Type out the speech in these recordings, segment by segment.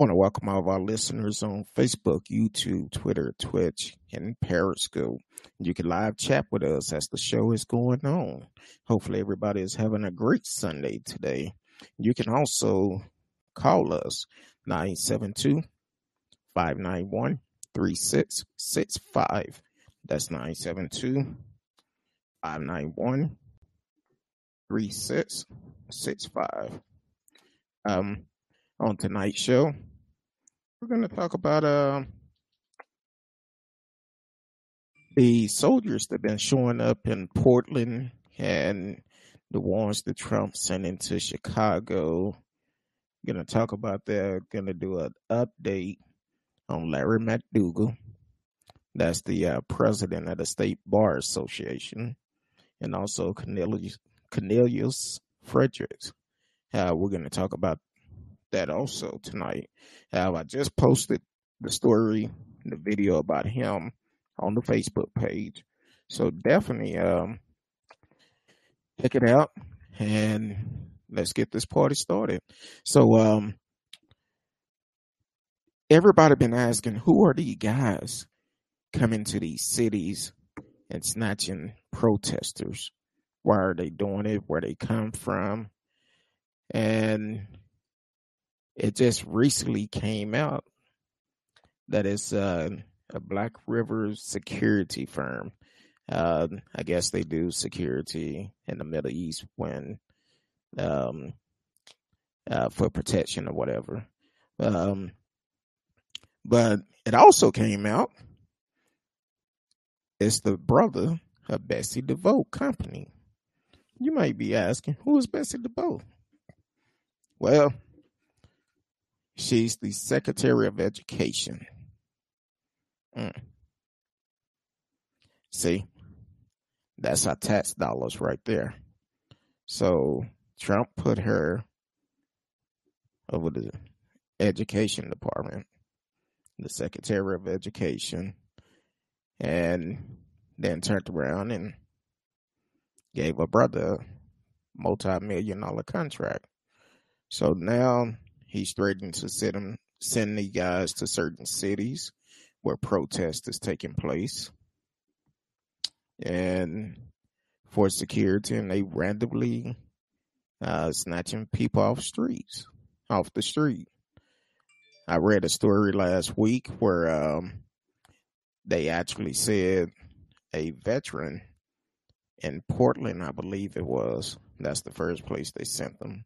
want to welcome all of our listeners on Facebook, YouTube, Twitter, Twitch, and Periscope. You can live chat with us as the show is going on. Hopefully, everybody is having a great Sunday today. You can also call us 972 591 3665. That's 972 591 3665. Um, on tonight's show, we're going to talk about uh, the soldiers that have been showing up in Portland and the ones that Trump sent into Chicago. Going to talk about that. Going to do an update on Larry McDougal. That's the uh, president of the State Bar Association, and also Cornelius, Cornelius Fredericks. Uh, we're going to talk about that also tonight. Uh, I just posted the story, the video about him on the Facebook page. So definitely um, check it out and let's get this party started. So um, everybody been asking who are these guys coming to these cities and snatching protesters? Why are they doing it? Where they come from? And it just recently came out that it's uh, a Black River security firm. Uh, I guess they do security in the Middle East when um, uh, for protection or whatever. Um, but it also came out it's the brother of Betsy DeVos company. You might be asking, who is Betsy DeVos? Well, she's the Secretary of Education. Mm. See, that's our tax dollars right there. So Trump put her over the education department, the Secretary of Education, and then turned around and gave a brother a multi-million dollar contract. So now he's threatening to send send the guys to certain cities where protest is taking place. And for security and they randomly uh, snatching people off streets off the street. I read a story last week where um, they actually said a veteran in portland i believe it was that's the first place they sent them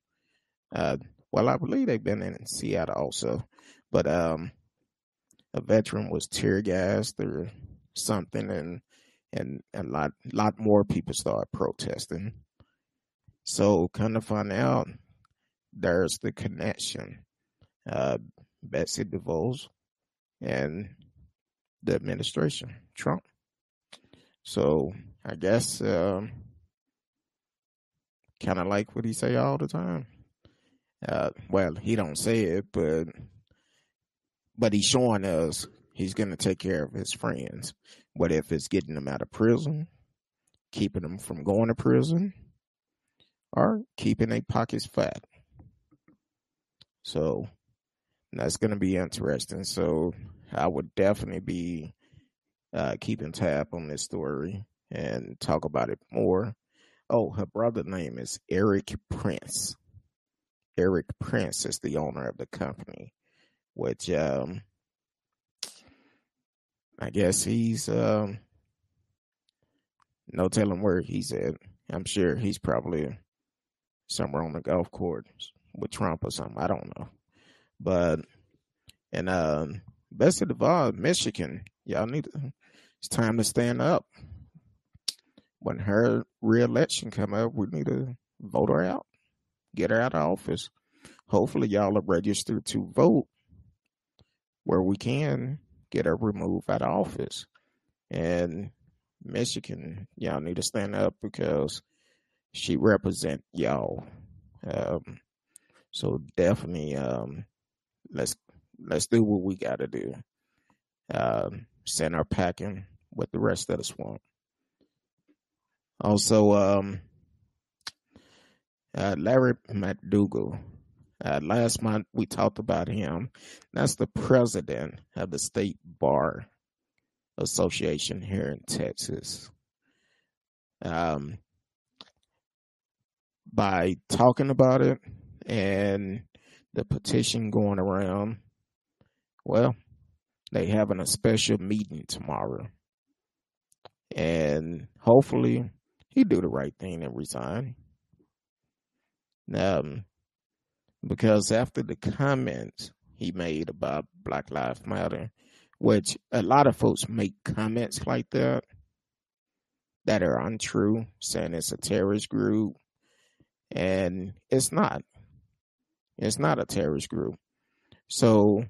uh, well i believe they've been in seattle also but um, a veteran was tear gassed or something, and and a lot lot more people started protesting. So, kind of find out there's the connection. Uh, Betsy DeVos and the administration, Trump. So I guess um, kind of like what he say all the time. Uh, well, he don't say it, but but he's showing us he's going to take care of his friends. What if it's getting them out of prison, keeping them from going to prison, or keeping their pockets fat? So that's going to be interesting. So I would definitely be uh, keeping tab on this story and talk about it more. Oh, her brother name is Erik Prince. Erik Prince is the owner of the company which um, I guess he's um, no telling where he's at. I'm sure he's probably somewhere on the golf course with Trump or something. I don't know, but and um, Betsy DeVos, Michigan, y'all need to, it's time to stand up. When her reelection come up, we need to vote her out, get her out of office. Hopefully, y'all are registered to vote where we can get her removed out of office. And Michigan, y'all need to stand up because she represent y'all. Um, so definitely, um, let's let's do what we got to do. Um, send her packing with the rest of the swamp. Also, um, uh, Larry McDougal, Uh, last month we talked about him. That's the president of the state bar association here in Texas. Um, by talking about it and the petition going around, well, they having a special meeting tomorrow. And hopefully he do the right thing and resign. Um, because after the comments he made about Black Lives Matter, which a lot of folks make comments like that that are untrue, saying it's a terrorist group, and it's not. It's not a terrorist group. So,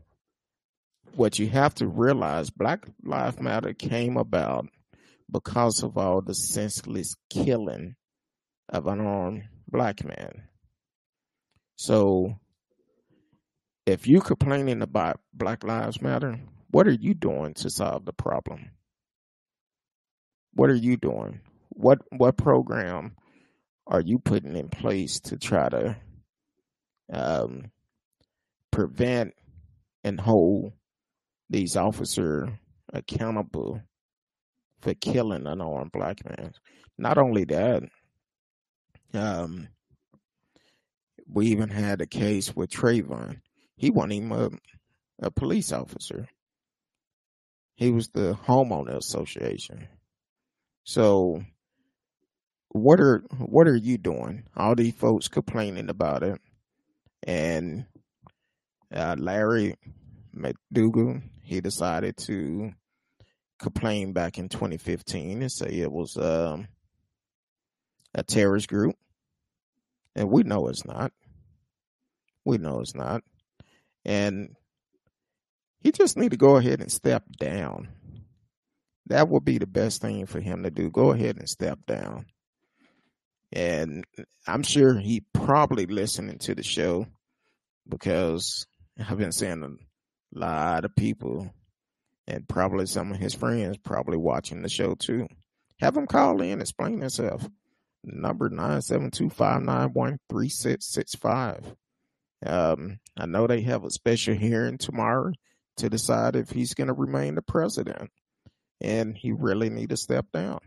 what you have to realize, Black Lives Matter came about because of all the senseless killing of unarmed black man. So, if you complaining about Black Lives Matter, what are you doing to solve the problem? What are you doing? What what program are you putting in place to try to um, prevent and hold these officers accountable for killing an unarmed black man? Not only that, um, we even had a case with Trayvon. He wasn't even a, a police officer. He was the homeowner association. So what are what are you doing? All these folks complaining about it, and uh, Larry McDougal he decided to complain back in 2015 and say it was um, a terrorist group, and we know it's not. We know it's not, and he just need to go ahead and step down. That would be the best thing for him to do. Go ahead and step down. And I'm sure he probably listening to the show because I've been seeing a lot of people and probably some of his friends probably watching the show too. Have him call in, explain himself. Number nine seven two five nine one three six six five. Um, I know they have a special hearing tomorrow to decide if he's going to remain the president. And he really need to step down.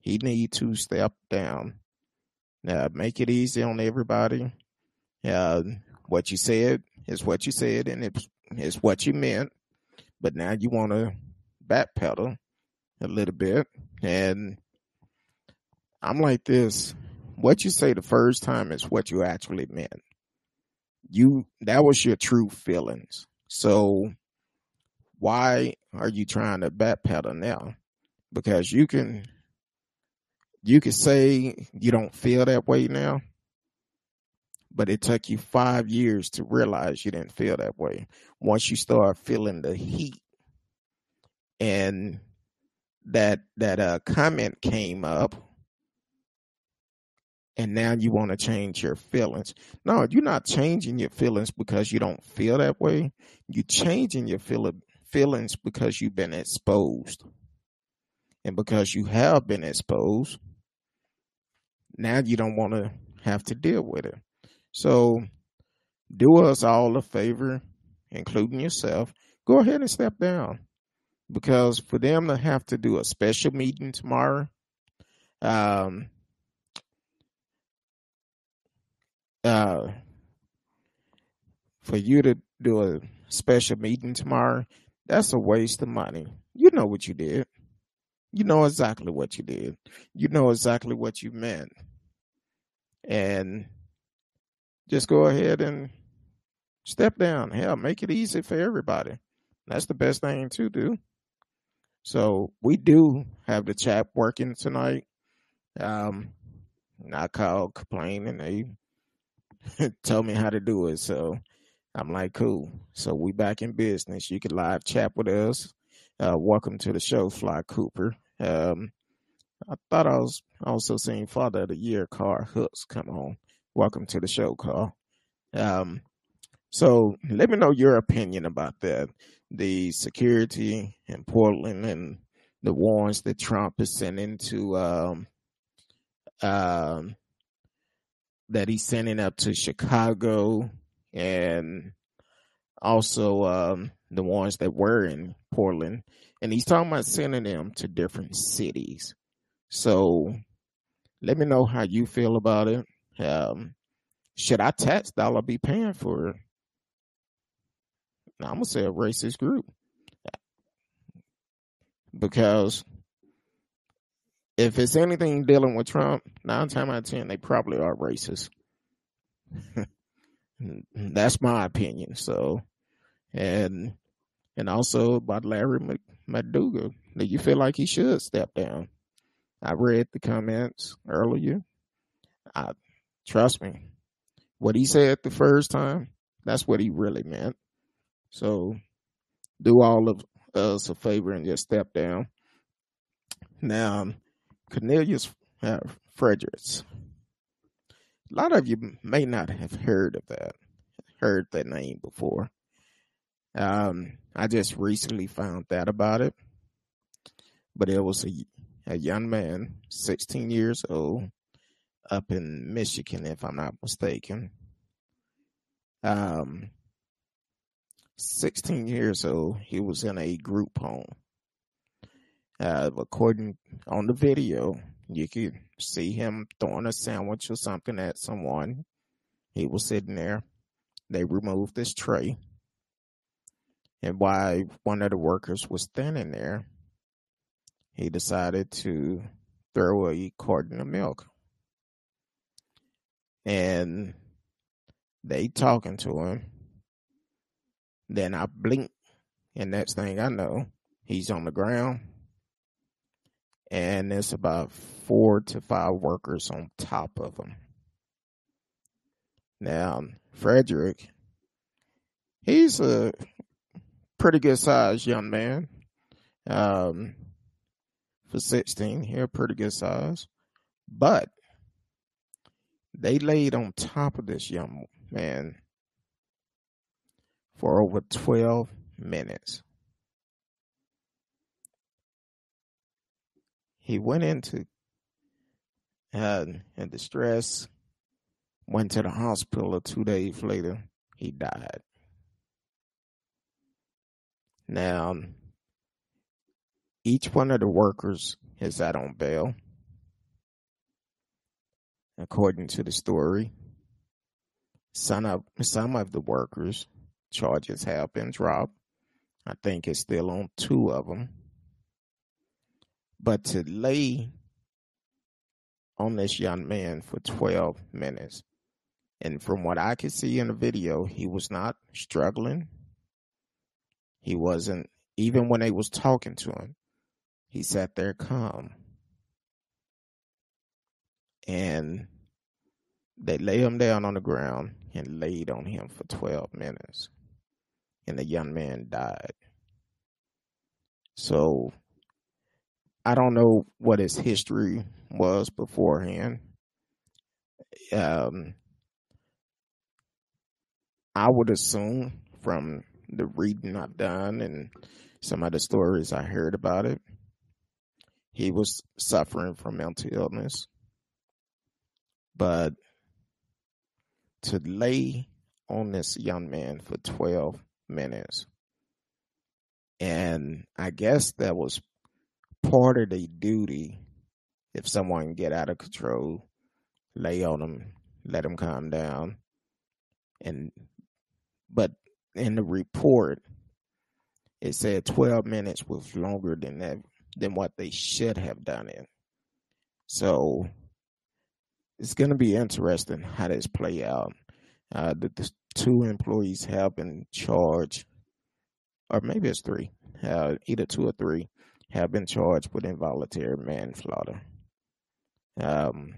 He need to step down. Now, make it easy on everybody. Uh, what you said is what you said, and it's, it's what you meant. But now you want to backpedal a little bit. And I'm like this. What you say the first time is what you actually meant. You, that was your true feelings. So why are you trying to backpedal now? Because you can you can say you don't feel that way now, but it took you five years to realize you didn't feel that way. Once you start feeling the heat and that that uh, comment came up and now you want to change your feelings. No, you're not changing your feelings because you don't feel that way. You're changing your feel- feelings because you've been exposed. And because you have been exposed, now you don't want to have to deal with it. So do us all a favor, including yourself. Go ahead and step down. Because for them to have to do a special meeting tomorrow, um, uh, for you to do a special meeting tomorrow, that's a waste of money. You know what you did. You know exactly what you did. You know exactly what you meant. And just go ahead and step down. Hell, make it easy for everybody. That's the best thing to do. So we do have the chat working tonight. Um, I called, complaining. They told me how to do it. So I'm like, cool. So we back in business. You can live chat with us. Uh, welcome to the show, Fly Cooper. Um, I thought I was also seeing Father of the Year, Carl Hooks, come on. Welcome to the show, Carl. Um, so let me know your opinion about that. The security in Portland and the warrants that Trump is sending to um, um, that he's sending up to Chicago and also um, the ones that were in Portland. And he's talking about sending them to different cities. So let me know how you feel about it. Um, should I tax dollar be paying for it? I'm gonna say a racist group because if it's anything dealing with Trump, nine times out of ten, they probably are racist. That's my opinion. So, and and also about Larry McDougal, do you feel like he should step down? I read the comments earlier. I trust me, what he said the first time, that's what he really meant. So, do all of us a favor and just step down. Now, Cornelius uh, Fredericks. A lot of you may not have heard of that, heard that name before. Um, I just recently found out about it, but it was a, a young man, 16 years old, up in Michigan, if I'm not mistaken. Um, 16 years old, he was in a group home. Uh, according on the video, you could see him throwing a sandwich or something at someone. He was sitting there. They removed this tray. And while one of the workers was standing there, he decided to throw a carton of milk. And they talking to him. Then I blink, and next thing I know, he's on the ground. And there's about four to five workers on top of him. Now, Frederick, he's a pretty good sized young man. Um, for 16, he's a pretty good size. But they laid on top of this young man for over 12 minutes. He went into uh, in distress, went to the hospital two days later, he died. Now, each one of the workers is out on bail, according to the story. Some of some of the workers charges have been dropped. I think it's still on two of them. But to lay on this young man for 12 minutes, and from what I could see in the video, he was not struggling. He wasn't, even when they was talking to him, he sat there calm. And they lay him down on the ground and laid on him for 12 minutes. And the young man died. So I don't know what his history was beforehand. Um, I would assume from the reading I've done and some of the stories I heard about it, he was suffering from mental illness. But to lay on this young man for 12 minutes, and I guess that was part of the duty if someone get out of control, lay on them, let them calm down. And but in the report, it said 12 minutes was longer than that than what they should have done it. So it's going to be interesting how this play out. Uh, the, the, two employees have been charged, or maybe it's three, uh, either two or three, have been charged with involuntary manslaughter. Um,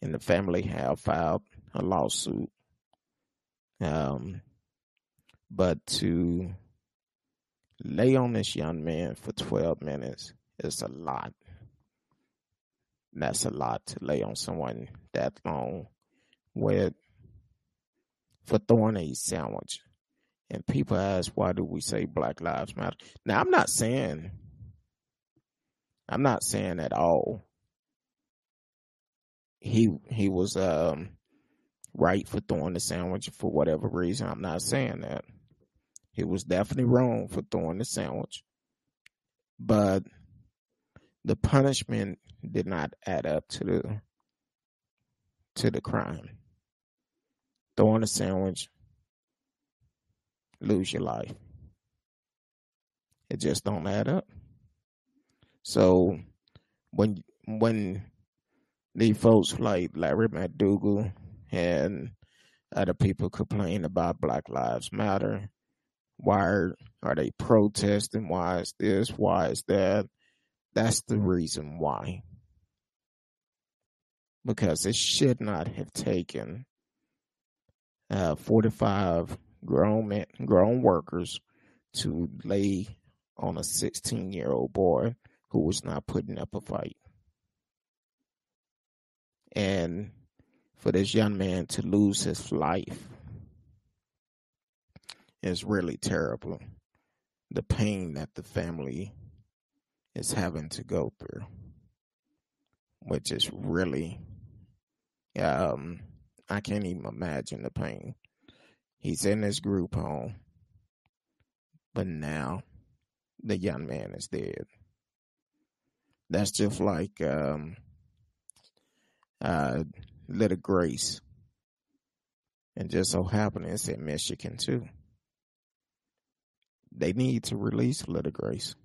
and the family have filed a lawsuit. Um, but to lay on this young man for 12 minutes is a lot. That's a lot to lay on someone that long with for throwing a sandwich. And people ask, why do we say Black Lives Matter? Now, I'm not saying, I'm not saying at all he he was um right for throwing the sandwich for whatever reason. I'm not saying that. He was definitely wrong for throwing the sandwich. But the punishment did not add up to the to the crime. Throwing a sandwich, lose your life. It just don't add up. So when when these folks like Larry McDougal and other people complain about Black Lives Matter, why are, are they protesting? Why is this? Why is that? That's the reason why. Because it should not have taken uh, 45 grown men, grown workers to lay on a 16 year old boy who was not putting up a fight. And for this young man to lose his life is really terrible. The pain that the family is having to go through, which is really, um, I can't even imagine the pain. He's in his group home, but now the young man is dead. That's just like um, uh, Little Grace. And just so happened it's in Michigan too. They need to release Little Grace.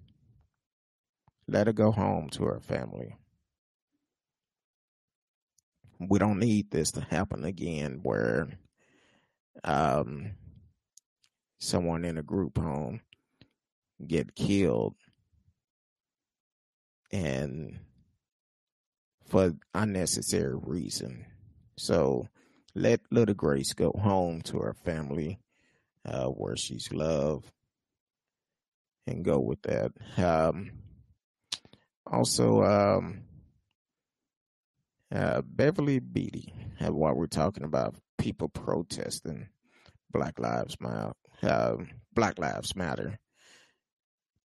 Let her go home to her family. We don't need this to happen again where um, someone in a group home get killed and for unnecessary reason. So let little Grace go home to her family, uh, where she's loved, and go with that. Um, also, um, uh, Beverly Beatty, uh, while we're talking about people protesting Black Lives Matter, uh, Black Lives Matter,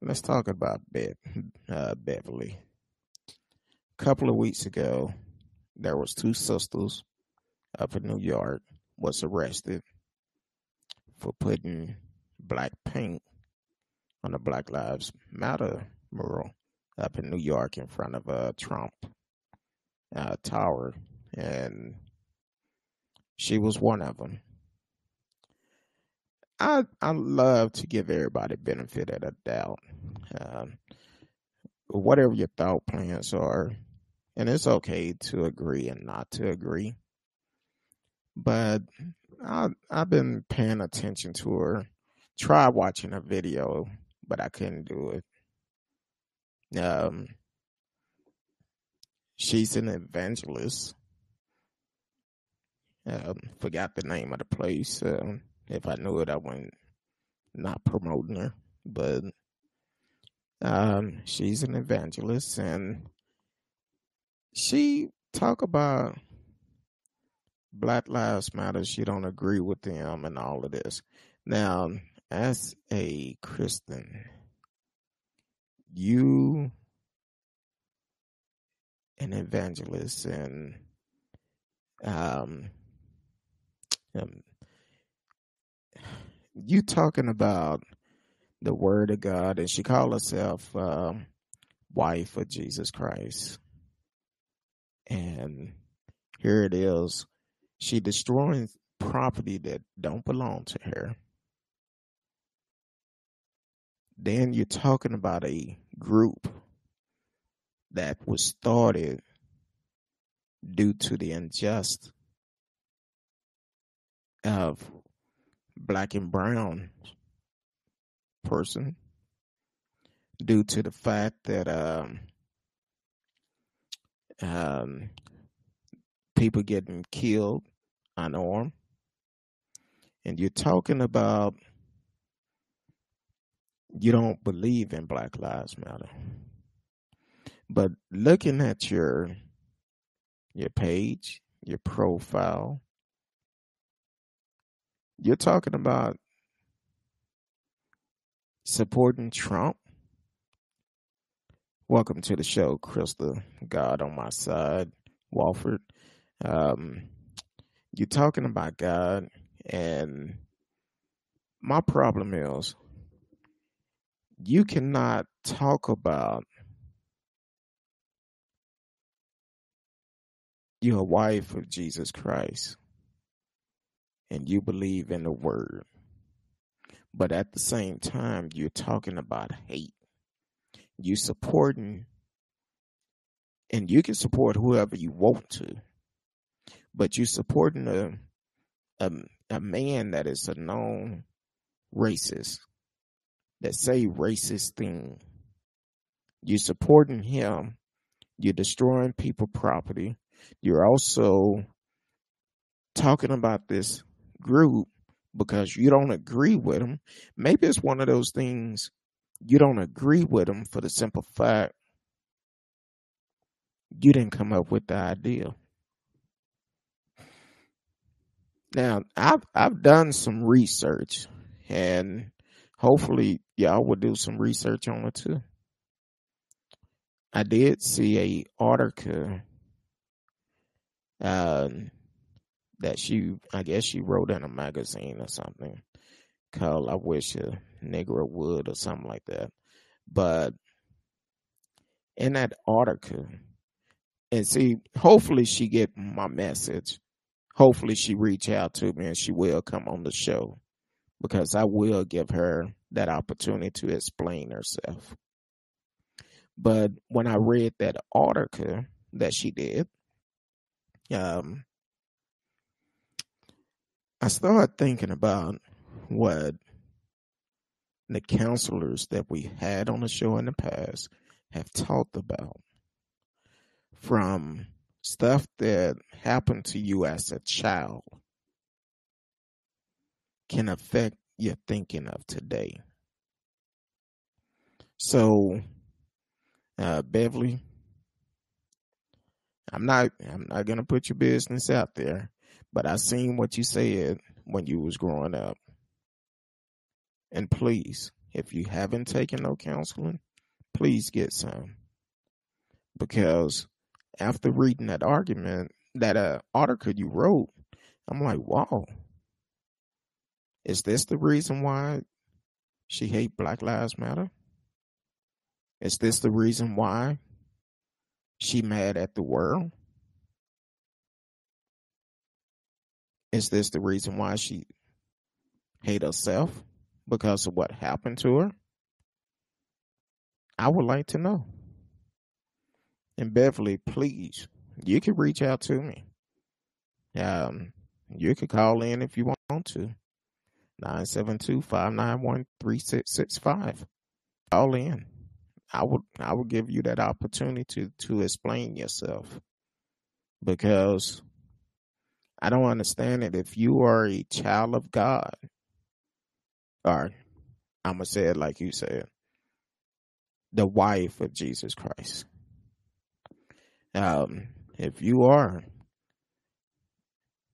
let's talk about Be- uh, Beverly. A couple of weeks ago, there was two sisters up in New York was arrested for putting black paint on the Black Lives Matter mural up in New York in front of a Trump uh, tower, and she was one of them. I I love to give everybody benefit of the doubt. Um, whatever your thought plans are, and it's okay to agree and not to agree. But I, I've been paying attention to her. Try watching a video, but I couldn't do it. Um, she's an evangelist. Um, forgot the name of the place. Uh, if I knew it, I wouldn't not promoting her. But um, she's an evangelist, and she talk about Black Lives Matter. She don't agree with them and all of this. Now, as a Christian, you an evangelist and um, um you talking about the word of God and she called herself um, wife of Jesus Christ. And here it is. She destroying property that don't belong to her. Then you're talking about a group that was started due to the unjust of black and brown person due to the fact that um, um, people getting killed unarmed. And you're talking about you don't believe in Black Lives Matter. But looking at your your page, your profile, you're talking about supporting Trump Welcome to the show, Krista. God on my side, Walford. Um, you're talking about God, and my problem is you cannot talk about you're a wife of Jesus Christ and you believe in the word, but at the same time, you're talking about hate. You supporting, and you can support whoever you want to, but you supporting a, a, a man that is a known racist, that say racist thing. You supporting him. You're destroying people property. You're also talking about this group because you don't agree with them. Maybe it's one of those things you don't agree with them for the simple fact you didn't come up with the idea. Now, I've I've done some research and hopefully y'all will do some research on it too. I did see a article uh, that she, I guess she wrote in a magazine or something called "I Wish a Negro Would" or something like that. But in that article, and see, hopefully she get my message. Hopefully she reach out to me and she will come on the show because I will give her that opportunity to explain herself. But when I read that article that she did, um, I started thinking about what the counselors that we had on the show in the past have talked about from stuff that happened to you as a child can affect your thinking of today. So, uh, Beverly, I'm not I'm not gonna put your business out there, but I seen what you said when you was growing up. And please, if you haven't taken no counseling, please get some. Because after reading that argument, that uh, article you wrote, I'm like, wow. Is this the reason why she hate Black Lives Matter? Is this the reason why she mad at the world? Is this the reason why she hate herself because of what happened to her? I would like to know. And Beverly, please, you can reach out to me. Um, you can call in if you want to. 972-591-3665. Call in. I would I would give you that opportunity to, to explain yourself. Because I don't understand it. If you are a child of God, or I'm gonna say it like you said, the wife of Jesus Christ. Um, if you are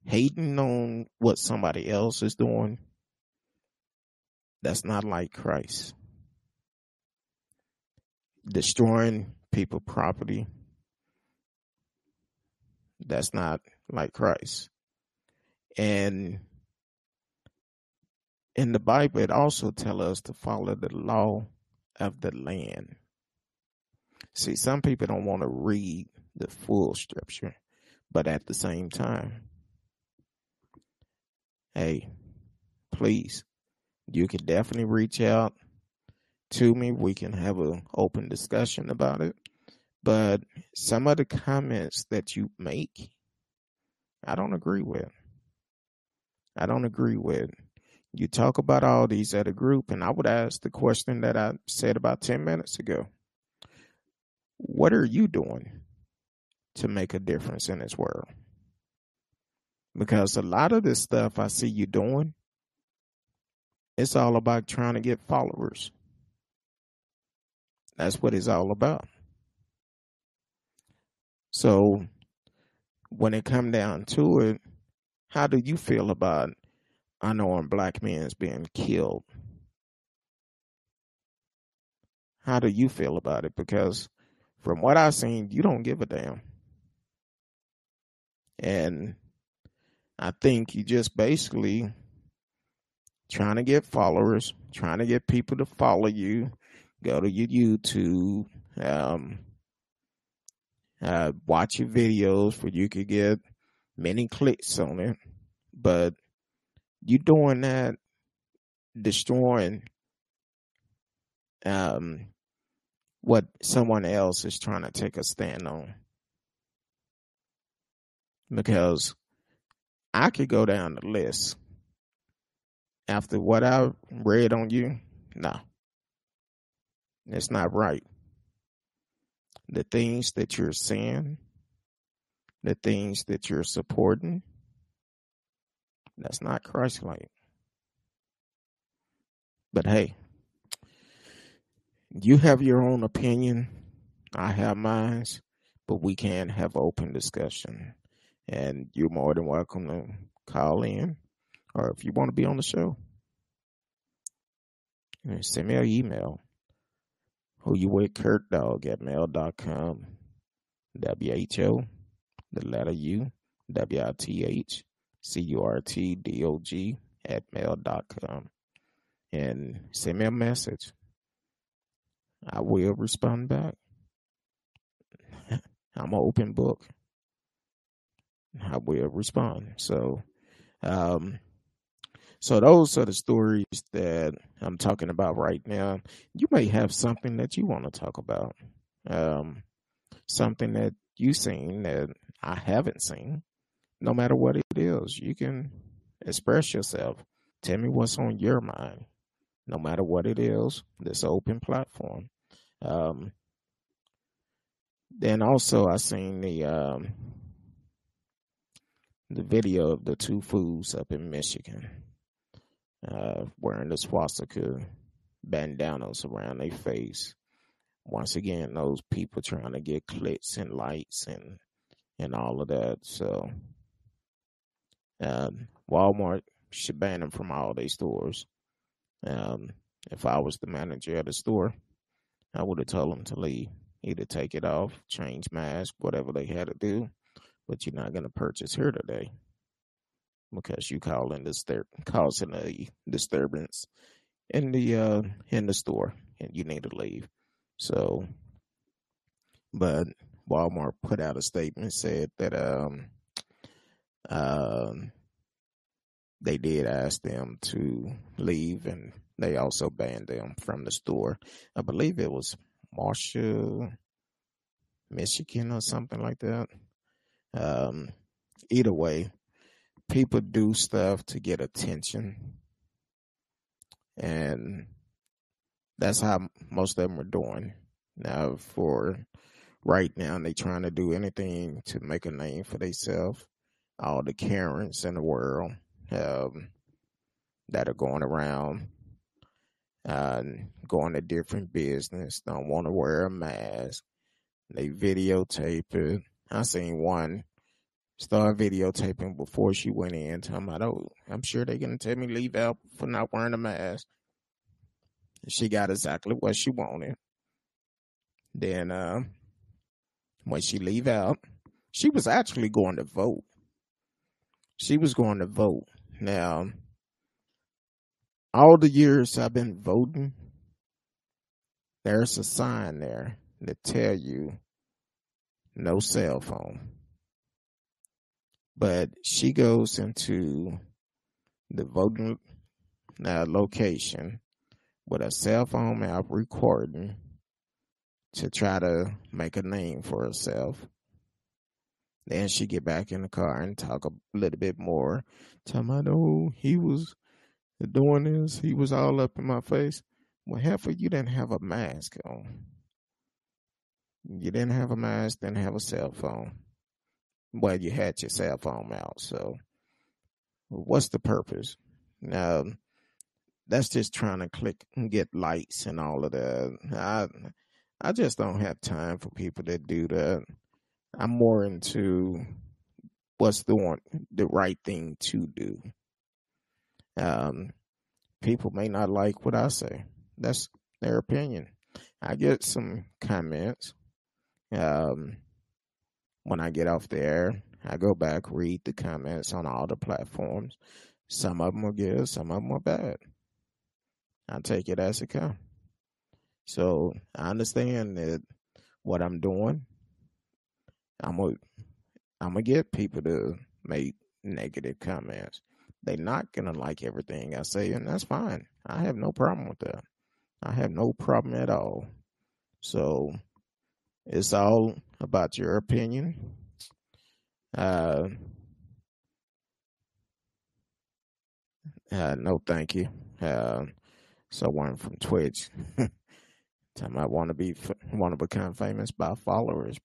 hating on what somebody else is doing, that's not like Christ. Destroying people property, that's not like Christ. And in the Bible, it also tells us to follow the law of the land. See, some people don't want to read the full scripture, but at the same time, hey, please, you can definitely reach out to me. We can have an open discussion about it. But some of the comments that you make, I don't agree with. I don't agree with. You talk about all these at a group, and I would ask the question that I said about 10 minutes ago. What are you doing to make a difference in this world? Because a lot of this stuff I see you doing, it's all about trying to get followers. That's what it's all about. So when it come down to it, how do you feel about unarmed black men being killed? How do you feel about it? Because from what I've seen, you don't give a damn. And I think you just basically trying to get followers, trying to get people to follow you. Go to your YouTube, um, uh, watch your videos where you could get many clicks on it. But you doing that, destroying um, what someone else is trying to take a stand on. Because I could go down the list after what I read on you. No, it's not right. The things that you're saying, the things that you're supporting, that's not Christ like. But hey, you have your own opinion. I have mine, but we can have open discussion. And you're more than welcome to call in or if you want to be on the show, send me an email. Who you with Curt Dog at mail.com. W H O, the letter U, W I T H, C U R T D O G at mail.com. And send me a message. I will respond back. I'm an open book. I will respond. So, um, so those are the stories that I'm talking about right now. You may have something that you want to talk about. Um, something that you've seen that I haven't seen. No matter what it is, you can express yourself. Tell me what's on your mind. No matter what it is, this open platform. Um, then also I seen the um, the video of the two fools up in Michigan uh, wearing the swastika bandanas around their face. Once again, those people trying to get clicks and lights and and all of that. So, um, Walmart should ban them from all their stores. Um, if I was the manager of the store, I would have told them to leave. Either take it off, change mask, whatever they had to do, but you're not going to purchase here today because you calling disturb causing a disturbance in the uh in the store and you need to leave. So but Walmart put out a statement said that um um they did ask them to leave and they also banned them from the store. I believe it was Marshall, Michigan or something like that. Um either way, people do stuff to get attention. And that's how most of them are doing. Now, for right now, they trying to do anything to make a name for themselves. All the Karens in the world um, that are going around uh, going to different business, don't want to wear a mask. They videotape it. I seen one start videotaping before she went in. Oh, I'm sure they're gonna tell me leave out for not wearing a mask. She got exactly what she wanted. Then, uh, when she leave out, she was actually going to vote. She was going to vote. Now, all the years I've been voting, there's a sign there that tell you no cell phone. But she goes into the voting uh, location with a cell phone app recording to try to make a name for herself. Then she get back in the car and talk a little bit more. Tell me, oh, he was doing this. He was all up in my face. Well, of you didn't have a mask on. You didn't have a mask, didn't have a cell phone well, you had your cell phone out. So, what's the purpose? Now, that's just trying to click and get lights and all of that. I, I just don't have time for people that do that. I'm more into what's the one, the right thing to do. Um, people may not like what I say. That's their opinion. I get some comments. Um, when I get off the air. I go back, read the comments on all the platforms. Some of them are good, some of them are bad. I take it as it comes. So I understand that what I'm doing, I'm gonna I'm gonna get people to make negative comments. They're not gonna like everything I say, and that's fine. I have no problem with that. I have no problem at all. So it's all about your opinion. Uh, uh no, thank you. Uh, someone from Twitch. Time I want to be want to become famous by followers.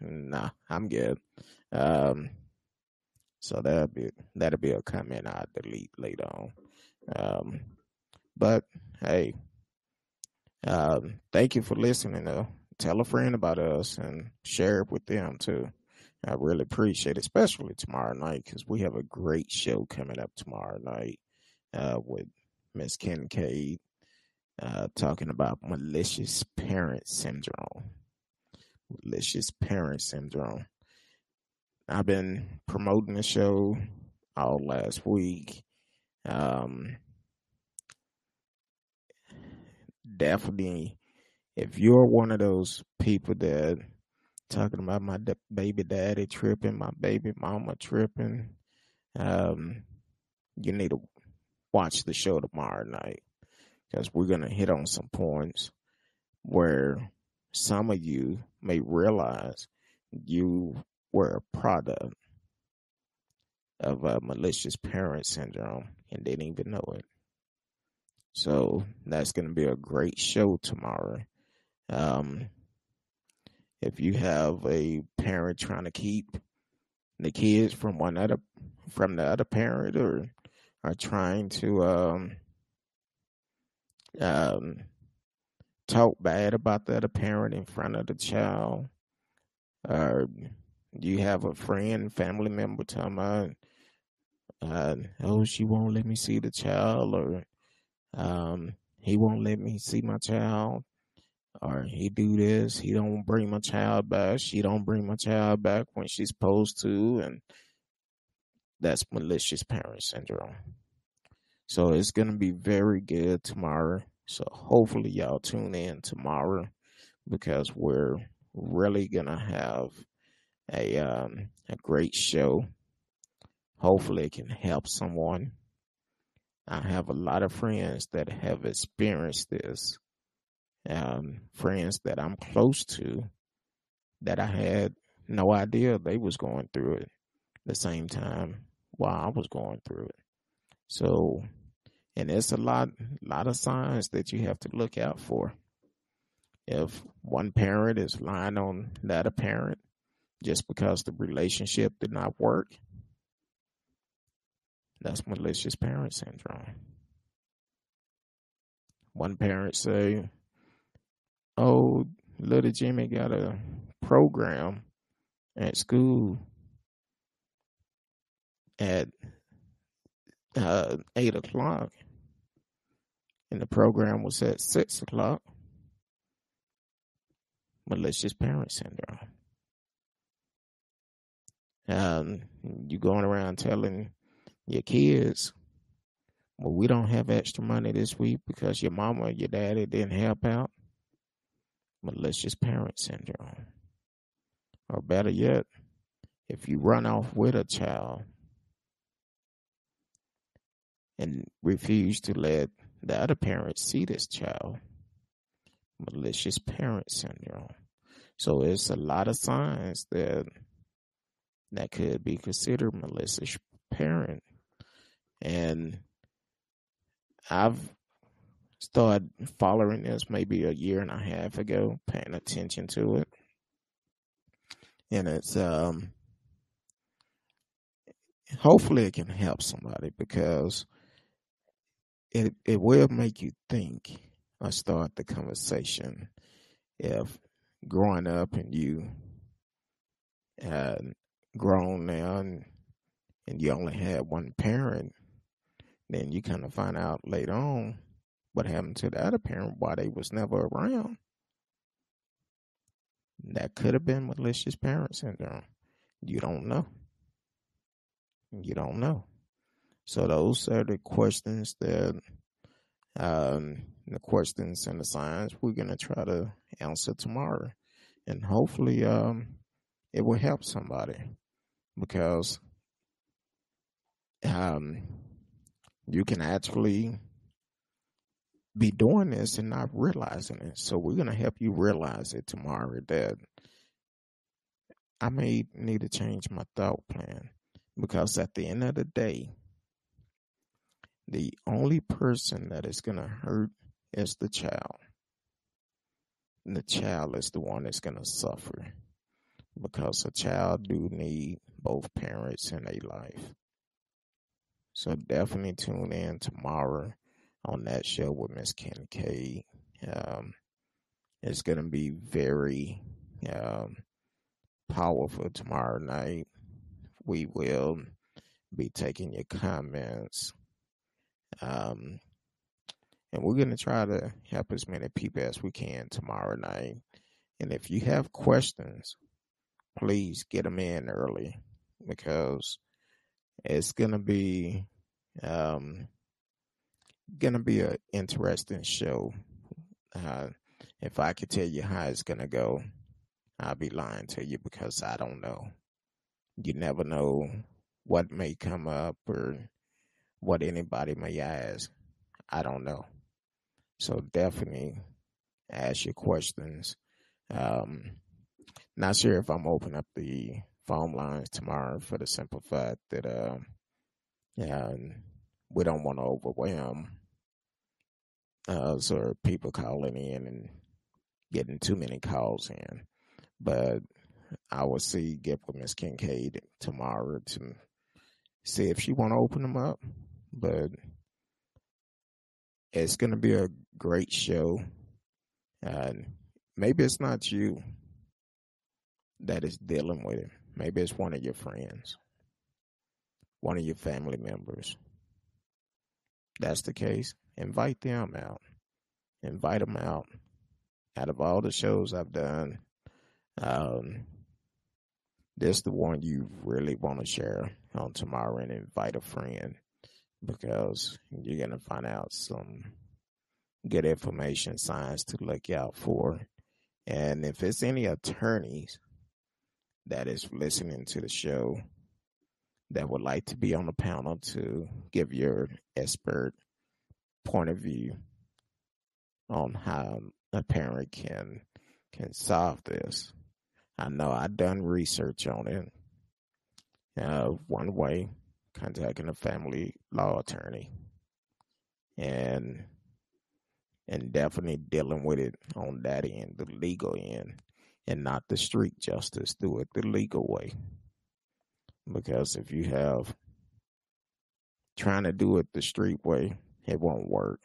Nah, I'm good. Um, so that'll be that'll be a comment I delete later on. Um, but hey, um, thank you for listening. Though, tell a friend about us and share it with them too. I really appreciate it, especially tomorrow night because we have a great show coming up tomorrow night uh, with Miss Kincaid uh, talking about malicious parent syndrome. Malicious parent syndrome. I've been promoting the show all last week. Um, definitely, if you're one of those people that talking about my baby daddy tripping, my baby mama tripping, um, you need to watch the show tomorrow night because we're to hit on some points where some of you may realize you were a product of a malicious parent syndrome and didn't even know it. So that's going to be a great show tomorrow. Um, if you have a parent trying to keep the kids from one other from the other parent or are trying to um, um, talk bad about the other parent in front of the child, or you have a friend, family member talking about, uh, oh, she won't let me see the child, or um, he won't let me see my child, or he do this, he don't bring my child back, she don't bring my child back when she's supposed to, and that's malicious parent syndrome. So it's to be very good tomorrow. So hopefully y'all tune in tomorrow because we're really to have a um, a great show. Hopefully it can help someone. I have a lot of friends that have experienced this. Um, friends that I'm close to that I had no idea they was going through it the same time while I was going through it. So and it's a lot, lot of signs that you have to look out for. If one parent is lying on the other parent just because the relationship did not work, that's malicious parent syndrome. One parent say, "Oh, little Jimmy got a program at school at uh, eight o'clock, and the program was at six o'clock. Malicious parent syndrome. Um, you going around telling your kids, well, we don't have extra money this week because your mama or your daddy didn't help out. Malicious parent syndrome. Or better yet, if you run off with a child and refuse to let the other parent see this child. Malicious parent syndrome. So it's a lot of signs that that could be considered malicious parent. And I've started following this maybe a year and a half ago, paying attention to it. And it's um hopefully it can help somebody because it it will make you think or start the conversation if growing up and you uh, grown now and, and you only had one parent, then you kind of find out later on what happened to the other parent, why they was never around. That could have been malicious parent syndrome. You don't know. You don't know. So those are the questions that um, the questions and the signs we're gonna try to answer tomorrow, and hopefully, um, it will help somebody because um, you can actually be doing this and not realizing it. So we're gonna help you realize it tomorrow that I may need to change my thought plan because at the end of the day, the only person that is gonna hurt is the child. And the child is the one that's gonna suffer because a child do need both parents in their life. So definitely tune in tomorrow on that show with Miss Kincaid. Um, it's going to be very um, powerful tomorrow night. We will be taking your comments. Um, and we're going to try to help as many people as we can tomorrow night. And if you have questions, please get them in early because it's going to be um, gonna be an interesting show. Uh, if I could tell you how it's gonna go, I'll be lying to you because I don't know. You never know what may come up or what anybody may ask. I don't know. So definitely ask your questions. Um, not sure if I'm open up the phone lines tomorrow for the simple fact that, uh, yeah, we don't want to overwhelm uh, so people calling in and getting too many calls in. But I will see get with Miss Kincaid tomorrow to see if she want to open them up. But it's going to be a great show. And maybe it's not you that is dealing with it. Maybe it's one of your friends, one of your family members that's the case, invite them out. Invite them out. Out of all the shows I've done, um, this the one you really want to share on tomorrow and invite a friend because you're gonna find out some good information, signs to look out for. And if it's any attorneys that is listening to the show that would like to be on the panel to give your expert point of view on how a parent can can solve this. I know I've done research on it. Uh, one way, contacting a family law attorney, and and definitely dealing with it on that end, the legal end, and not the street justice. Do it the legal way because if you have trying to do it the street way, it won't work.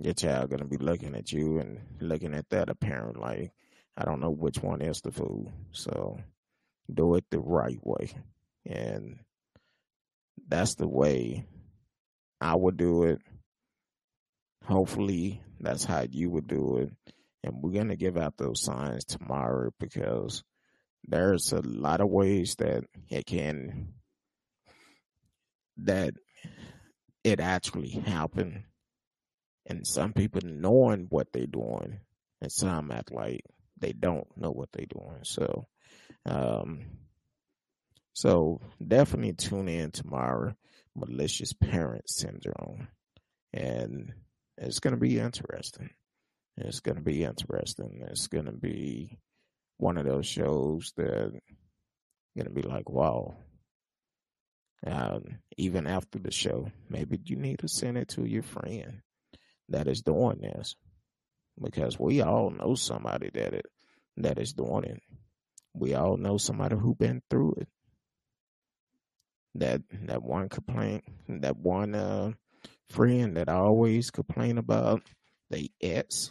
Your child gonna be looking at you and looking at that parent like, I don't know which one is the fool. So do it the right way. And that's the way I would do it. Hopefully that's how you would do it. And we're gonna give out those signs tomorrow because there's a lot of ways that it can that it actually happened and some people knowing what they're doing and some act like they don't know what they're doing. So um so definitely tune in tomorrow malicious parent syndrome. And it's going to be interesting. It's going to be interesting. It's going to be one of those shows that gonna be like, wow. Um, even after the show, maybe you need to send it to your friend that is doing this, because we all know somebody that it that is doing it. We all know somebody who been through it. That that one complaint, that one uh, friend that always complain about the ex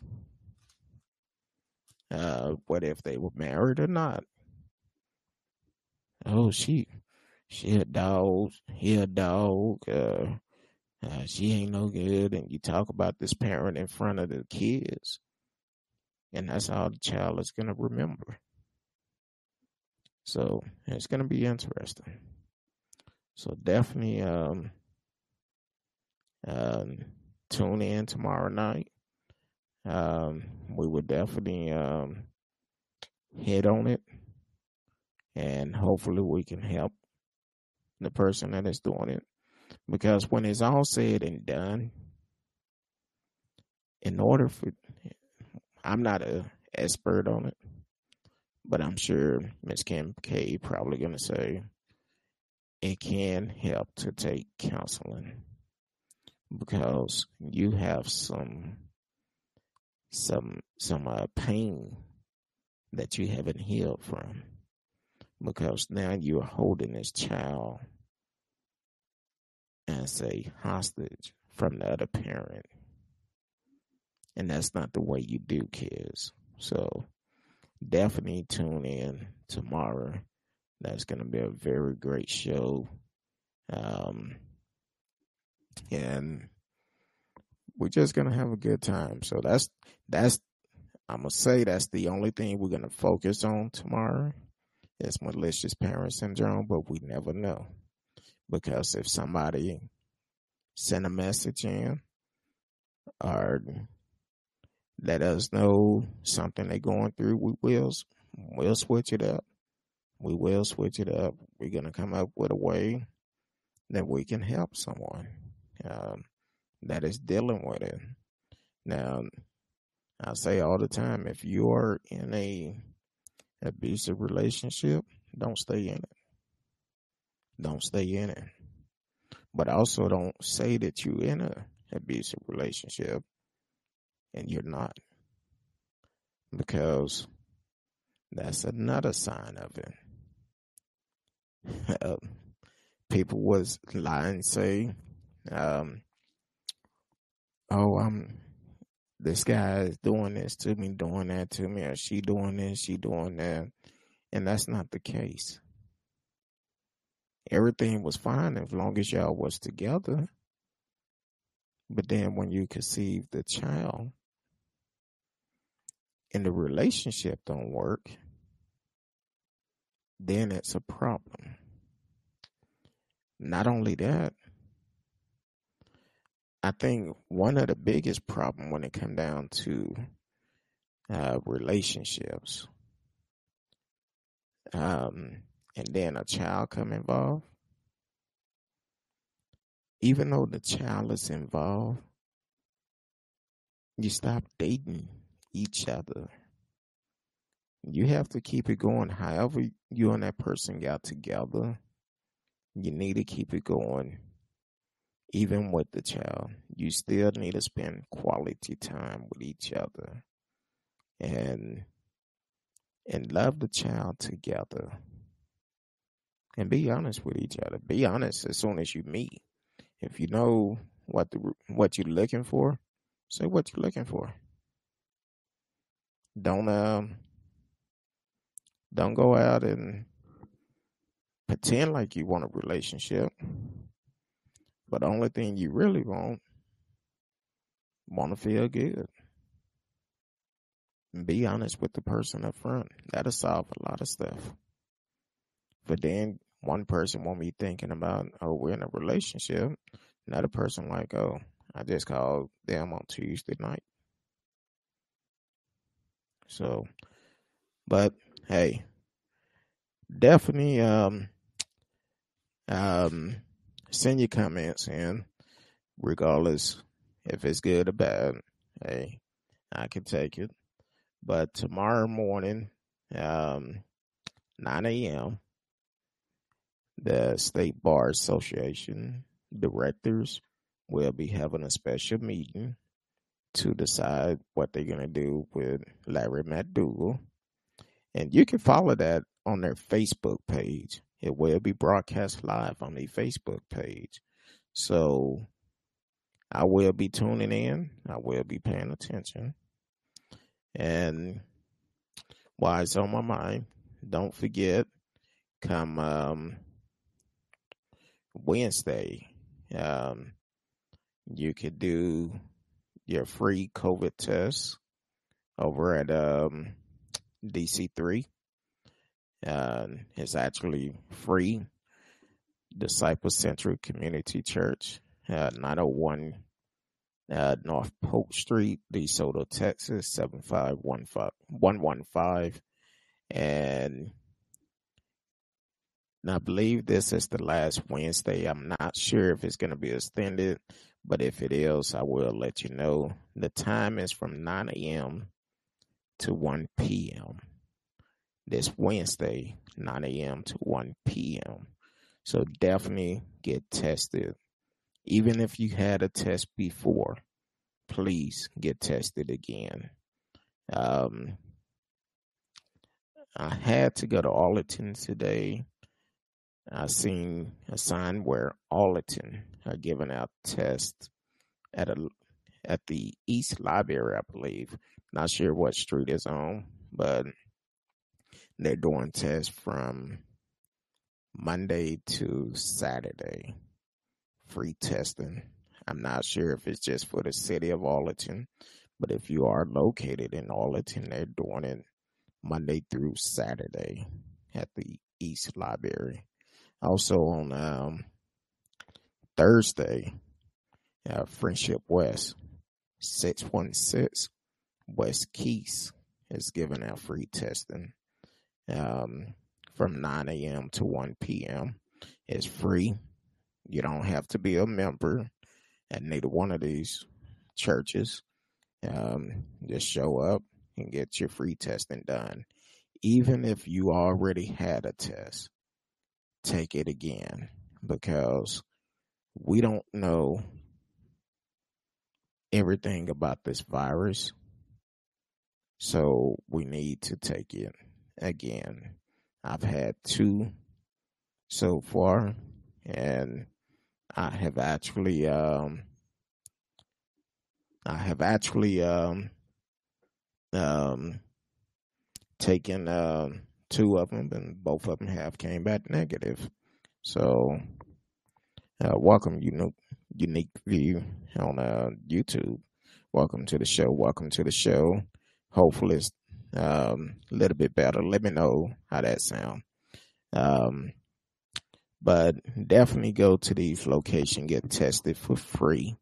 uh, what if they were married or not? Oh, she, she a dog. He a dog. Uh, uh, she ain't no good. And you talk about this parent in front of the kids, and that's all the child is gonna remember. So it's going to be interesting. So definitely um, um, tune in tomorrow night. Um, we would definitely um, hit on it, and hopefully we can help the person that is doing it. Because when it's all said and done, in order for, I'm not a expert on it, but I'm sure Miss Kincaid probably gonna say it can help to take counseling because you have some some some uh, pain that you haven't healed from. Because now you're holding this child as a hostage from the other parent. And that's not the way you do kids. So definitely tune in tomorrow. That's going to be a very great show. Um and we're just gonna have a good time. So that's that's I'm gonna say that's the only thing we're gonna focus on tomorrow. It's malicious parent syndrome, but we never know because if somebody send a message in or let us know something they're going through, we will we'll switch it up. We will switch it up. We're gonna come up with a way that we can help someone um, that is dealing with it. Now, I say all the time, if you are in a abusive relationship, don't stay in it. Don't stay in it. But also don't say that you're in a abusive relationship and you're not. Because that's another sign of it. people was lying say um, oh, I'm this guy is doing this to me, doing that to me, or she doing this, she doing that. And that's not the case. Everything was fine as long as y'all was together. But then when you conceive the child and the relationship don't work, then it's a problem. Not only that, I think one of the biggest problem when it come down to uh, relationships, um, and then a child come involved, even though the child is involved, you stop dating each other. You have to keep it going. However, you and that person got together, you need to keep it going even with the child, you still need to spend quality time with each other and and love the child together. And be honest with each other. Be honest as soon as you meet. If you know what the what you're looking for, say what you're looking for. Don't um don't go out and pretend like you want a relationship but the only thing you really want, want to feel good. And be honest with the person up front. That'll solve a lot of stuff. But then one person won't be thinking about, oh, we're in a relationship. Another person like, oh, I just called them on Tuesday night. So, but hey, definitely, um, um, send your comments in, regardless if it's good or bad. Hey, I can take it. But tomorrow morning, um, 9 a.m., the State Bar Association directors will be having a special meeting to decide what they're going to do with Larry McDougal. And you can follow that on their Facebook page. It will be broadcast live on the Facebook page. So I will be tuning in. I will be paying attention. And while it's on my mind, don't forget, come um, Wednesday, um, you could do your free COVID test over at um, DC3 Uh, it's actually free. Disciple Central Community Church, uh, 901 uh, North Polk Street, DeSoto, Texas, 75115. And I believe this is the last Wednesday. I'm not sure if it's going to be extended, but if it is, I will let you know. The time is from 9 a.m. to 1 p.m. This Wednesday, 9 a.m. to 1 p.m. So definitely get tested. Even if you had a test before, please get tested again. Um, I had to go to Arlington today. I seen a sign where Arlington are giving out tests at a at the East Library, I believe. Not sure what street is on, but they're doing tests from Monday to Saturday. Free testing. I'm not sure if it's just for the city of Arlington, but if you are located in Arlington, they're doing it Monday through Saturday at the East Library. Also on um, Thursday, uh, Friendship West, 616 West Kiest is giving out free testing um, from 9 a.m. to 1 p.m. It's free. You don't have to be a member at neither one of these churches. Um, just show up and get your free testing done. Even if you already had a test, take it again because we don't know everything about this virus. So we need to take it again. I've had two so far and I have actually um I have actually um um taken um two of them and both of them have came back negative. So uh, welcome unique unique view on uh, YouTube. Welcome to the show. Welcome to the show. Hopefully it's um, a little bit better. Let me know how that sound. Um, but definitely go to these locations, get tested for free.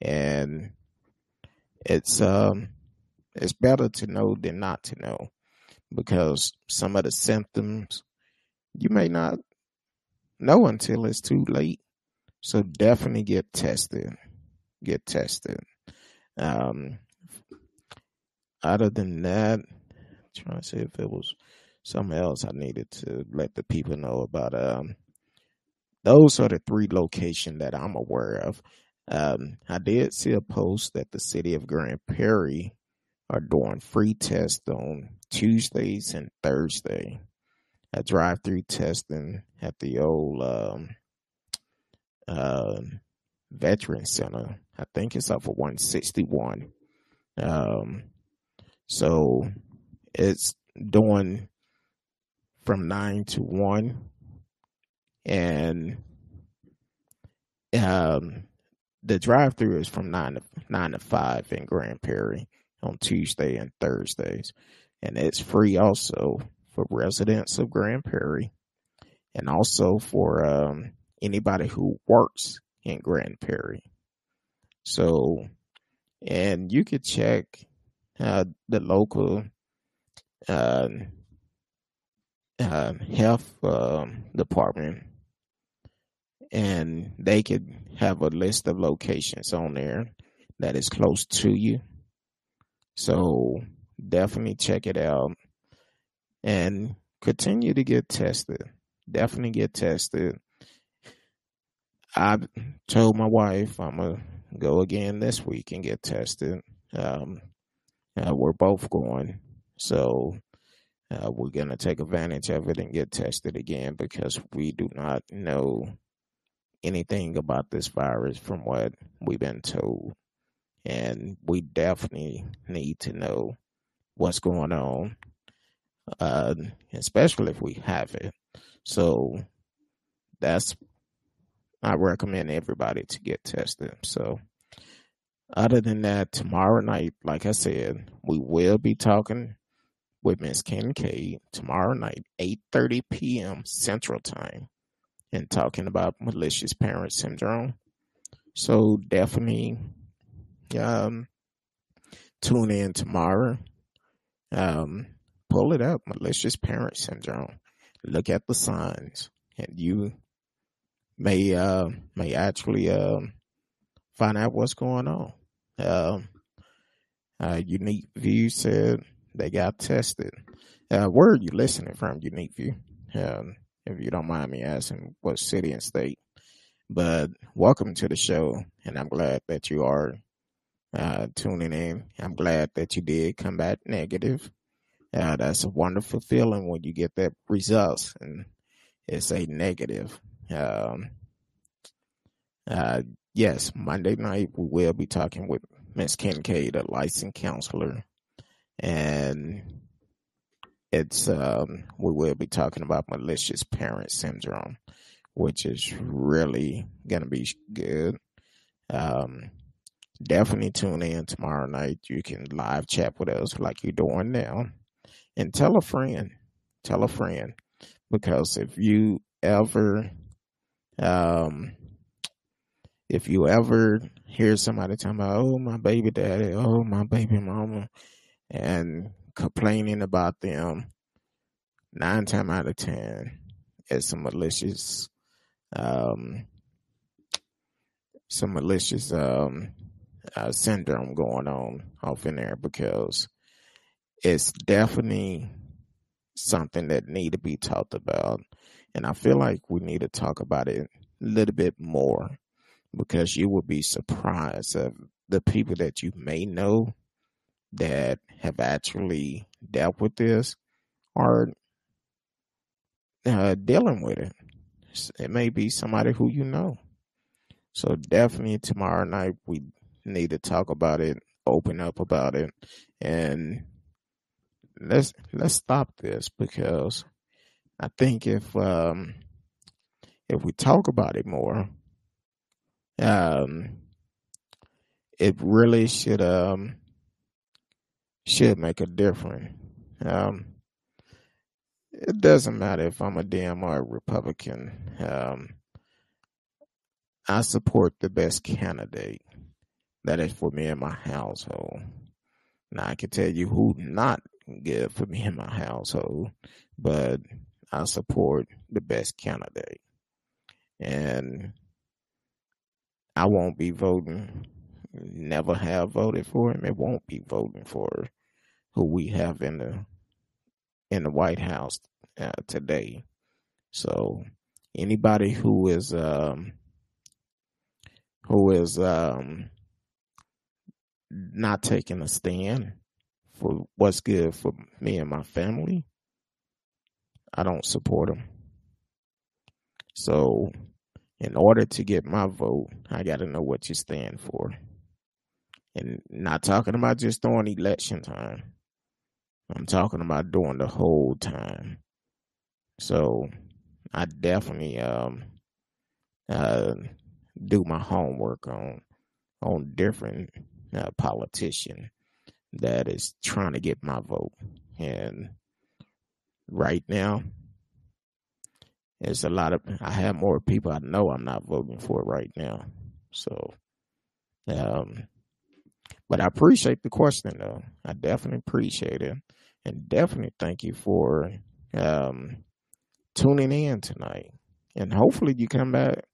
And it's, um, it's better to know than not to know because some of the symptoms you may not know until it's too late. So definitely get tested. Get tested. Um, other than that, trying to see if it was something else I needed to let the people know about. Um, those are the three locations that I'm aware of. Um, I did see a post that the city of Grand Prairie are doing free tests on Tuesdays and Thursday. A drive-through testing at the old um, uh, Veteran Center. I think it's up for 161. Um, so it's doing from nine to one and um, the drive through is from nine to nine to five in Grand Prairie on Tuesday and Thursdays, and it's free also for residents of Grand Prairie, and also for um, anybody who works in Grand Prairie. So, and you could check uh, the local uh, uh, health um, department and they could have a list of locations on there that is close to you. So definitely check it out and continue to get tested. Definitely get tested. I told my wife I'm gonna go again this week and get tested. Um, uh, we're both going, so uh, we're gonna take advantage of it and get tested again because we do not know anything about this virus from what we've been told. And we definitely need to know what's going on, uh, especially if we have it. So that's, I recommend everybody to get tested. So, other than that, tomorrow night, like I said, we will be talking with Miss Kincaid tomorrow night, 8.30 p.m. Central Time, and talking about malicious parent syndrome. So definitely um, tune in tomorrow. Um, pull it up, malicious parent syndrome. Look at the signs, and you may uh, may actually uh, find out what's going on. Uh, uh, Unique View said they got tested. Uh, where are you listening from, Unique View? Um, if you don't mind me asking, what city and state? But welcome to the show, and I'm glad that you are uh, tuning in. I'm glad that you did come back negative. Uh, that's a wonderful feeling when you get that results and it's a negative. Um, uh, yes, Monday night we will be talking with Miss Kincaid, a licensed counselor, and it's um, we will be talking about malicious parent syndrome, which is really gonna be good. Um, definitely tune in tomorrow night. You can live chat with us like you're doing now, and tell a friend, tell a friend, because if you ever, um, if you ever hear somebody talking about, oh my baby daddy, oh my baby mama, and complaining about them, nine times out of ten, it's some malicious, um, some malicious um, uh, syndrome going on off in there because it's definitely something that need to be talked about, and I feel like we need to talk about it a little bit more because you will be surprised of the people that you may know that have actually dealt with this or uh, dealing with it. It may be somebody who you know. So definitely tomorrow night we need to talk about it, open up about it, and let's let's stop this because I think if um if we talk about it more, um it really should um should make a difference. Um it doesn't matter if I'm a a Republican. Um, I support the best candidate. That is for me and my household. Now I can tell you who not good for me and my household, but I support the best candidate. And I won't be voting, never have voted for him. It won't be voting for who we have in the in the White House uh, today. So anybody who is um, who is um, not taking a stand for what's good for me and my family, I don't support them. So, in order to get my vote, I got to know what you stand for. And not talking about just during election time. I'm talking about during the whole time. So I definitely um uh do my homework on on different uh, politician that is trying to get my vote. And right now, there's a lot of I have more people I know I'm not voting for right now. So um but I appreciate the question though. I definitely appreciate it. And definitely thank you for um tuning in tonight. And hopefully you come back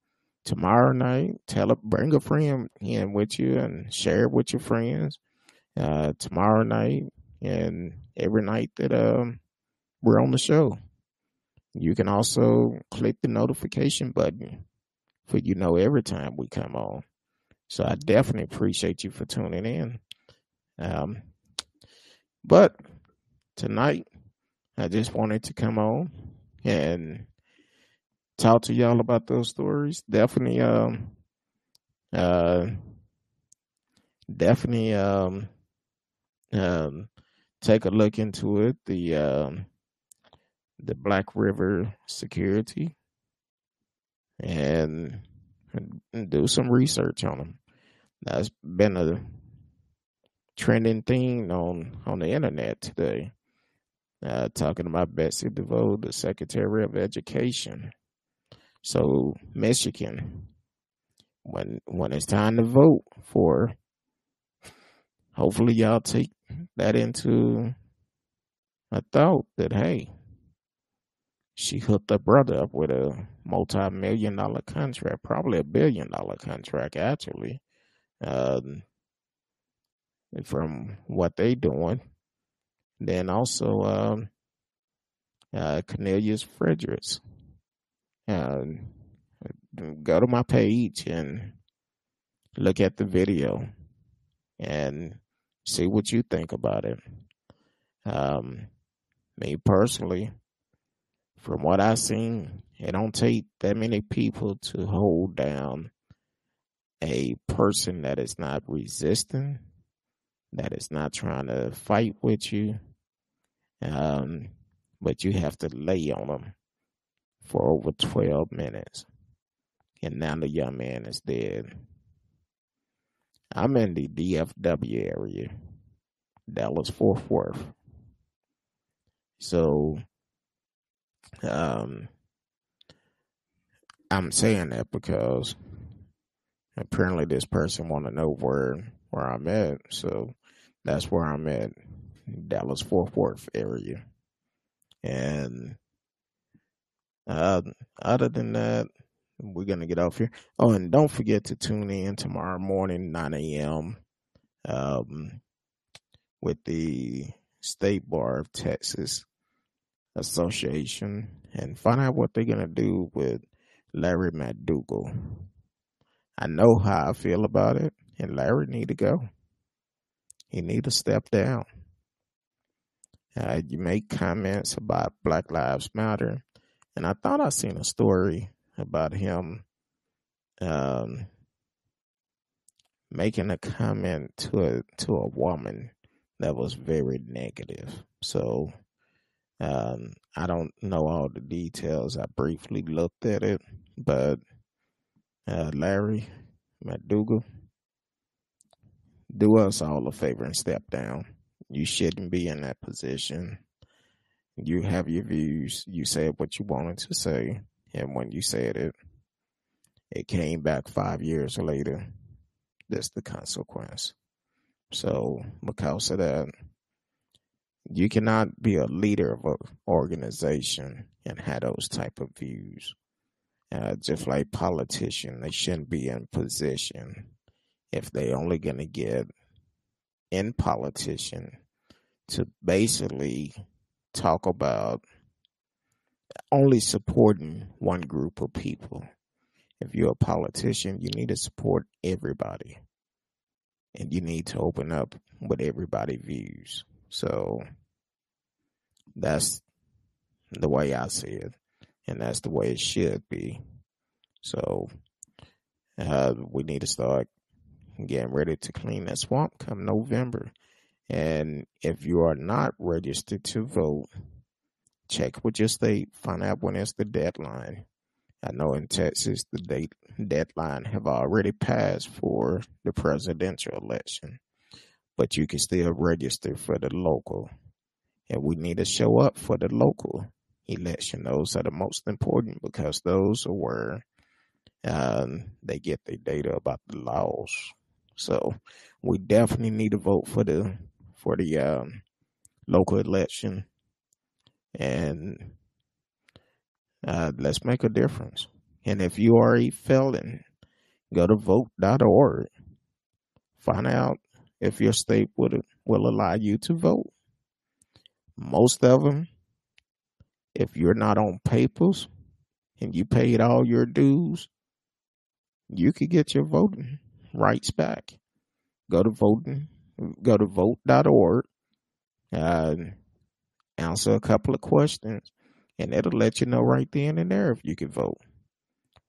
tomorrow night. Tell a bring a friend in with you and share it with your friends. Uh, tomorrow night and every night that um we're on the show. You can also click the notification button for you know every time we come on. So I definitely appreciate you for tuning in. Um, but tonight I just wanted to come on and talk to y'all about those stories. Definitely, um, uh, definitely, um, um, take a look into it. The um, the Black River security, and, and do some research on them. That's been a trending thing on on the internet today. uh, talking about Betsy DeVos, the Secretary of Education. So Michigan, when when it's time to vote for, hopefully y'all take that into a thought that hey, she hooked her brother up with a multi-million dollar contract, probably a billion dollar contract actually. Um, from what they doing. Then also um, uh, Cornelius Fredericks. Uh, go to my page and look at the video and see what you think about it. Um, me personally, from what I've seen, it don't take that many people to hold down a person that is not resisting, that is not trying to fight with you, um, but you have to lay on them for over 12 minutes. And now the young man is dead. I'm in the DFW area, Dallas Fort Worth. So, um, I'm saying that because apparently this person want to know where where I'm at, so that's where I'm at, Dallas Fort Worth area, and uh, other than that, we're gonna get off here. Oh, and don't forget to tune in tomorrow morning, 9 a.m. Um, with the State Bar of Texas Association and find out what they're gonna do with Larry McDougal. I know how I feel about it, and Larry need to go. He need to step down. Uh, you make comments about Black Lives Matter, and I thought I seen a story about him um, making a comment to a to a woman that was very negative. So um, I don't know all the details. I briefly looked at it, but uh, Larry McDougal, do us all a favor and step down. You shouldn't be in that position. You have your views. You said what you wanted to say. And when you said it, it came back five years later. That's the consequence. So, because of that, you cannot be a leader of an organization and have those type of views. Uh, just like politicians, they shouldn't be in position if they only going to get in politician to basically talk about only supporting one group of people. If you're a politician, you need to support everybody. And you need to open up what everybody views. So that's the way I see it and that's the way it should be. So uh, we need to start getting ready to clean that swamp come November. And if you are not registered to vote, check with your state, find out when is the deadline. I know in Texas the date deadline have already passed for the presidential election, but you can still register for the local. And we need to show up for the local election. Those are the most important because those are where um, they get their data about the laws. So we definitely need to vote for the for the um, local election, and uh, let's make a difference. And if you are a felon, go to vote.org. Find out if your state would will allow you to vote. Most of them if you're not on papers and you paid all your dues, you could get your voting rights back. Go to voting, go to vote.org, answer a couple of questions, and it'll let you know right then and there if you can vote.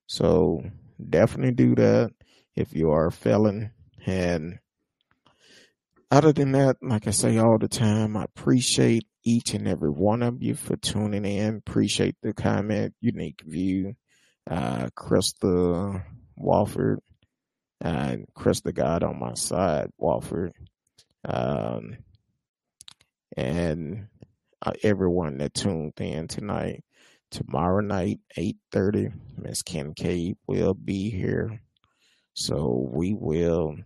So definitely do that if you are a felon. And other than that, like I say all the time, I appreciate each and every one of you for tuning in. Appreciate the comment, unique view. Uh, Krista Walford, uh, Krista God on my side, Walford. Um, and uh, everyone that tuned in tonight. Tomorrow night, eight thirty, Miss Kincaid will be here, so we will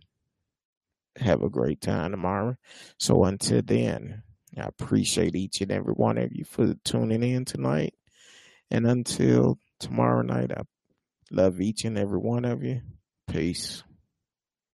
have a great time tomorrow. So until then, I appreciate each and every one of you for tuning in tonight, and until tomorrow night, I love each and every one of you. Peace.